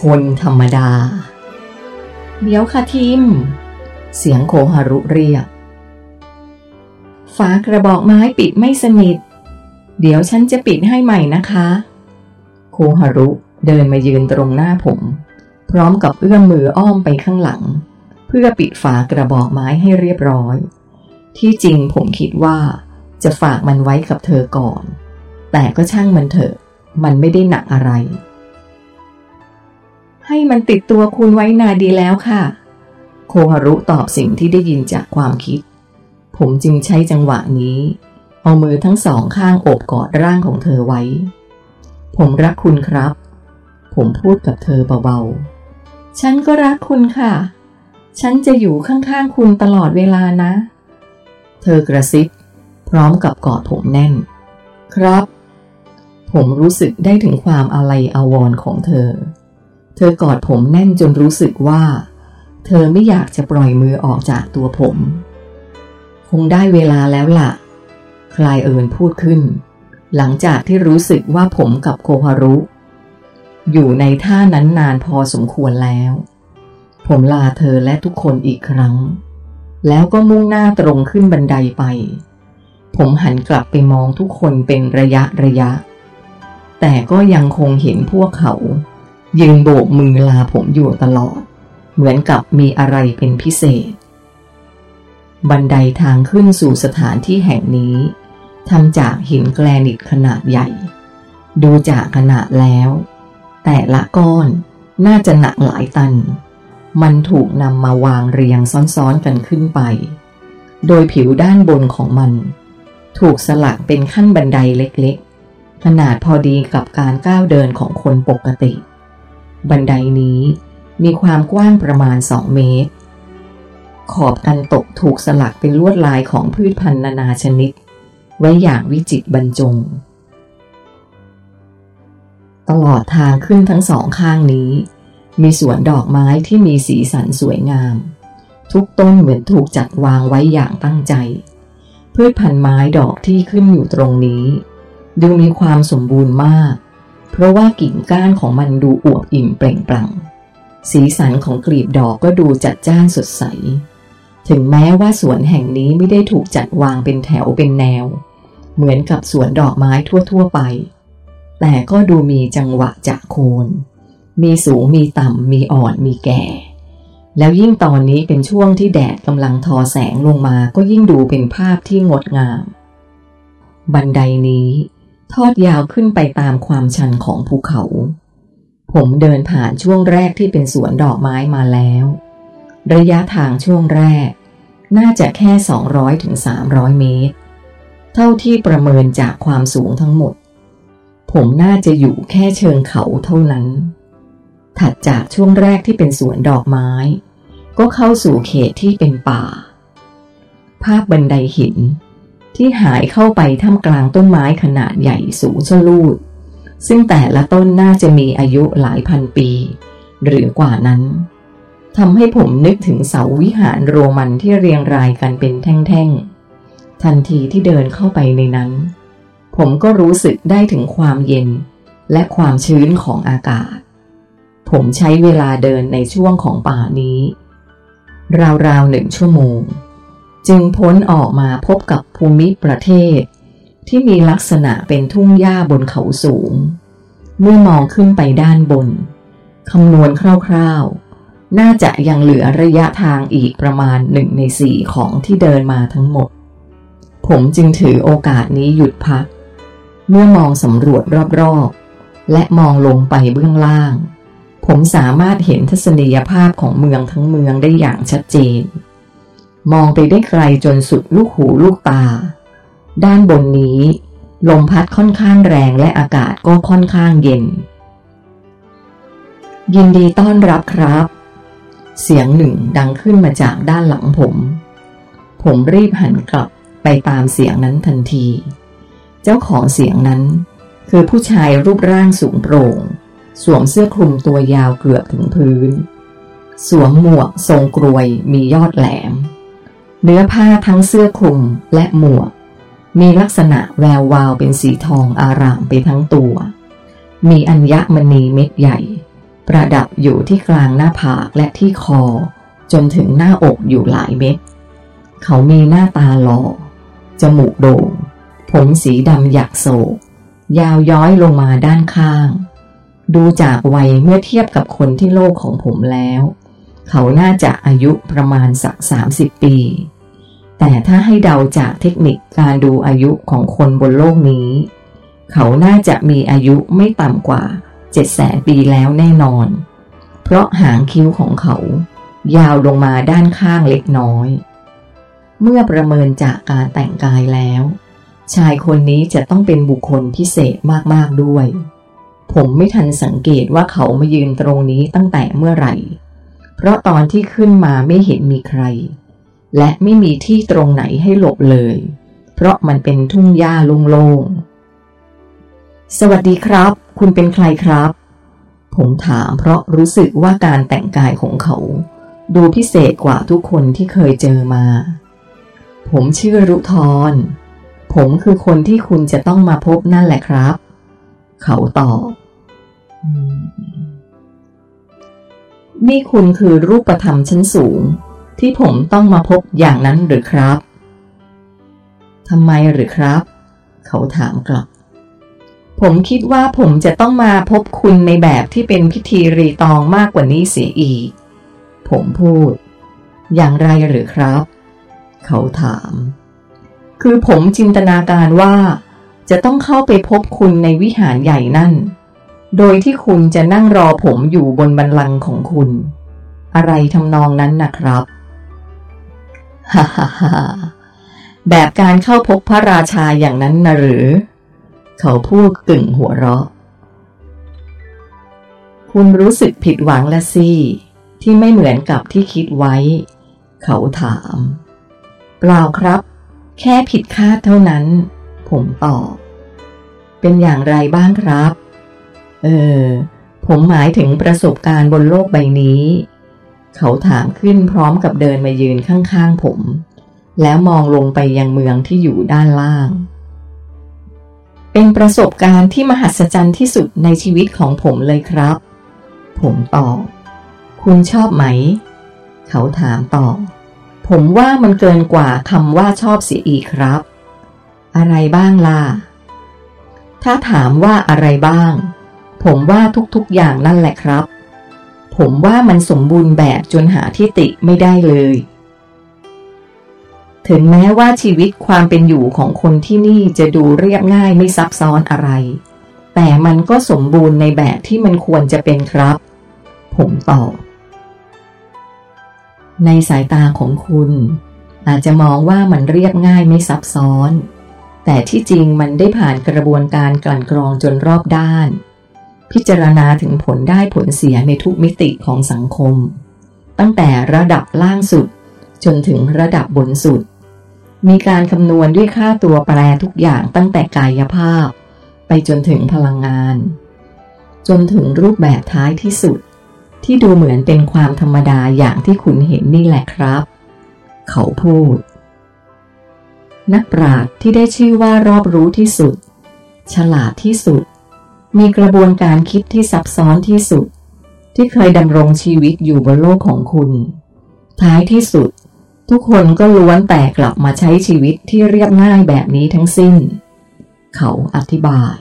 คนธรรมดา เดี๋ยวค่ะทิม เสียงโคฮารุเรียก ฝากระบอกไม้ปิดไม่สนิท เดี๋ยวฉันจะปิดให้ใหม่นะคะ โคฮารุเดินมายืนตรงหน้าผม พร้อมกับเอื้อมมืออ้อมไปข้างหลัง เพื่อปิดฝากระบอกไม้ให้เรียบร้อย ที่จริงผมคิดว่า จะฝากมันไว้กับเธอก่อน แต่ก็ช่างมันเถอะ มันไม่ได้หนักอะไร ให้มันติดตัวคุณไว้นาดีแล้วค่ะ โคฮารุตอบสิ่งที่ได้ยินจากความคิด ผมจึงใช้จังหวะนี้ เอามือทั้งสองข้างโอบกอดร่างของเธอไว้ ผมรักคุณครับ ผมพูดกับเธอเบาๆ ฉันก็รักคุณค่ะ ฉันจะอยู่ข้างๆคุณตลอดเวลานะ เธอกระซิบ พร้อมกับกอดผมแน่น ครับ ผมรู้สึกได้ถึงความอาลัยอาวรณ์ของเธอ เธอกอดผมแน่นจนรู้สึกว่า เธอไม่อยากจะปล่อยมือออกจากตัวผม คงได้เวลาแล้วล่ะ คลายเอิญพูดขึ้น หลังจากที่รู้สึกว่าผมกับโคฮารุ อยู่ในท่านั้นนานพอสมควรแล้ว ผมลาเธอและทุกคนอีกครั้ง แล้วก็มุ่งหน้าตรงขึ้นบันไดไป ผมหันกลับไปมองทุกคนเป็นระยะระยะ แต่ก็ยังคงเห็นพวกเขา ยืนโบกมือลาผมอยู่ตลอด เหมือนกับมีอะไรเป็นพิเศษ บันไดทางขึ้นสู่สถานที่แห่งนี้ทำจากหินแกรนิตขนาดใหญ่ ดูจากขนาดแล้ว แต่ละก้อนน่าจะหนักหลายตัน มันถูกนำมาวางเรียงซ้อนๆกันขึ้นไป โดยผิวด้านบนของมัน ถูกสลักเป็นขั้นบันไดเล็กๆ ขนาดพอดีกับการก้าวเดินของคนปกติ บันไดนี้มีความกว้างประมาณ 2 เมตร ขอบกันตกถูกสลักเป็นลวดลายของพืชพันธุ์นานาชนิด ไว้อย่างวิจิตรบรรจง ตลอดทางขึ้นทั้งสองข้างนี้ มีสวนดอกไม้ที่มีสีสันสวยงาม ทุกต้นเหมือนถูกจัดวางไว้อย่างตั้งใจ พืชพันธุ์ไม้ดอกที่ขึ้นอยู่ตรงนี้ ดูมีความสมบูรณ์มาก เพราะว่ากิ่งก้านของมันดูอวบอิ่มเปล่งปลั่ง สีสันของกลีบดอกก็ดูจัดจ้านสดใส ถึงแม้ว่าสวนแห่งนี้ไม่ได้ถูกจัดวางเป็นแถวเป็นแนว เหมือนกับสวนดอกไม้ทั่วๆไป แต่ก็ดูมีจังหวะจะโคน มีสูงมีต่ำ มีอ่อนมีแก่ แล้วยิ่งตอนนี้เป็นช่วงที่แดดกำลังทอแสงลงมาก็ยิ่งดูเป็นภาพที่งดงาม บันไดนี้ ทอดยาวขึ้นไปตามความชันของภูเขา ผมเดินผ่านช่วงแรกที่เป็นสวนดอกไม้มาแล้ว ระยะทางช่วงแรก น่าจะแค่ 200-300ถึง300 เมตร เท่าที่ประเมินจากความสูงทั้งหมด ผมน่าจะอยู่แค่เชิงเขาเท่านั้น ถัดจากช่วงแรกที่เป็นสวนดอกไม้ ก็เข้าสู่เขตที่เป็นป่า ภาพบันไดหิน ที่หายเข้าไปท่ามกลางต้นไม้ขนาดใหญ่สูงชะลูด ซึ่งแต่ละต้นน่าจะมีอายุหลายพันปี หรือกว่านั้นทำให้ผมนึกถึงเสาวิหารโรมันที่เรียงรายกันเป็นแท่งๆ ทันทีที่เดินเข้าไปในนั้น ผมก็รู้สึกได้ถึงความเย็นและความชื้นของอากาศ ผมใช้เวลาเดินในช่วงของป่านี้ ราวๆหนึ่งชั่วโมง จึงพ้นออกมาพบกับภูมิประเทศ ที่มีลักษณะเป็นทุ่งหญ้าบนเขาสูง เมื่อมองขึ้นไปด้านบนคำนวณคร่าวๆ น่าจะยังเหลือระยะทางอีกประมาณหนึ่งในสี่ของที่เดินมาทั้งหมด ผมจึงถือโอกาสนี้หยุดพัก เมื่อมองสำรวจรอบๆ และมองลงไปเบื้องล่าง ผมสามารถเห็นทัศนียภาพของเมืองทั้งเมืองได้อย่างชัดเจน มองไปได้ไกลจนสุดลูกหูลูกตา ด้านบนนี้ ลมพัดค่อนข้างแรงและอากาศก็ค่อนข้างเย็น ยินดีต้อนรับครับ เสียงหนึ่งดังขึ้นมาจากด้านหลังผม ผมรีบหันกลับไปตามเสียงนั้นทันที เจ้าของเสียงนั้น คือผู้ชายรูปร่างสูงโปร่ง สวมเสื้อคลุมตัวยาวเกือบถึงพื้น สวมหมวกทรงกรวยมียอดแหลม เนื้อผ้าทั้งเสื้อคลุมและหมวก มีลักษณะแวววาวเป็นสีทองอารามไปทั้งตัว มีอัญมณีเม็ดใหญ่ ประดับอยู่ที่กลางหน้าผากและที่คอ จนถึงหน้าอกอยู่หลายเม็ด เขามีหน้าตาหล่อ จมูกโด่ง ผมสีดำหยักโศก ยาวย้อยลงมาด้านข้าง ดูจากวัยเมื่อเทียบกับคนที่โลกของผมแล้ว เขาน่าจะอายุประมาณสักสามสิบปี แต่ถ้าให้เดาจากเทคนิคการดูอายุของคนบนโลกนี้ เขาน่าจะมีอายุไม่ต่ำกว่าเจ็ดแสนปีแล้วแน่นอน เพราะหางคิ้วของเขา ยาวลงมาด้านข้างเล็กน้อย เมื่อประเมินจากการแต่งกายแล้ว ชายคนนี้จะต้องเป็นบุคคลพิเศษมาก ๆ ด้วย ผมไม่ทันสังเกตว่าเขามายืนตรงนี้ตั้งแต่เมื่อไหร่ เพราะตอนที่ขึ้นมาไม่เห็นมีใคร และไม่มีที่ตรงไหนให้หลบเลย เพราะมันเป็นทุ่งหญ้าโล่งๆ สวัสดีครับ คุณเป็นใครครับ ผมถามเพราะรู้สึกว่าการแต่งกายของเขา ดูพิเศษกว่าทุกคนที่เคยเจอมา ผมชื่อรุทรผมคือคนที่คุณจะต้องมาพบนั่นแหละครับ เขาตอบ นี่คุณคือรูปธรรมชั้นสูง ที่ผมต้องมาพบอย่างนั้นหรือครับทำไมหรือครับ เขาถามกลับ ผมคิดว่าผมจะต้องมาพบคุณในแบบที่เป็นพิธีรีตองมากกว่านี้เสียอีก ผมพูด อย่างไรหรือครับ เขาถาม คือผมจินตนาการว่า จะต้องเข้าไปพบคุณในวิหารใหญ่นั่น โดยที่คุณจะนั่งรอผมอยู่บนบันลังของคุณ อะไรทำนองนั้นนะครับฮ่าฮ่าฮ่าแบบการเข้าพบพระราชาอย่างนั้นนะหรือ เขาพูดกึ่งหัวเราะ คุณรู้สึกผิดหวังละสิ ที่ไม่เหมือนกับที่คิดไว้ เขาถาม เปล่าครับ แค่ผิดคาดเท่านั้น ผมตอบ เป็นอย่างไรบ้างครับ เออ ผมหมายถึงประสบการณ์บนโลกใบนี้ เขาถามขึ้นพร้อมกับเดินมายืนข้างๆผม แล้วมองลงไปยังเมืองที่อยู่ด้านล่าง เป็นประสบการณ์ที่มหัศจรรย์ที่สุดในชีวิตของผมเลยครับ ผมตอบ คุณชอบไหม เขาถามต่อ ผมว่ามันเกินกว่าคำว่าชอบเสียอีกครับ อะไรบ้างล่ะถ้าถามว่าอะไรบ้าง ผมว่าทุกๆอย่างนั่นแหละครับ ผมว่ามันสมบูรณ์แบบจนหาที่ติไม่ได้เลย ถึงแม้ว่าชีวิตความเป็นอยู่ของคนที่นี่จะดูเรียบง่ายไม่ซับซ้อนอะไร แต่มันก็สมบูรณ์ในแบบที่มันควรจะเป็นครับ ผมตอบในสายตาของคุณ อาจจะมองว่ามันเรียบง่ายไม่ซับซ้อน แต่ที่จริงมันได้ผ่านกระบวนการกลั่นกรองจนรอบด้าน พิจารณาถึงผลได้ผลเสียในทุกมิติของสังคม ตั้งแต่ระดับล่างสุด จนถึงระดับบนสุด มีการคำนวณด้วยค่าตัวแปรทุกอย่างตั้งแต่กายภาพ ไปจนถึงพลังงาน จนถึงรูปแบบท้ายที่สุด ที่ดูเหมือนเป็นความธรรมดาอย่างที่คุณเห็นนี่แหละครับ เขาพูด นักปราชญ์ที่ได้ชื่อว่ารอบรู้ที่สุด ฉลาดที่สุด มีกระบวนการคิดที่ซับซ้อนที่สุด ที่เคยดำรงชีวิตอยู่บนโลกของคุณ ท้ายที่สุด ทุกคนก็ล้วนแต่กลับมาใช้ชีวิตที่เรียบง่ายแบบนี้ทั้งสิ้น เขาอธิบาย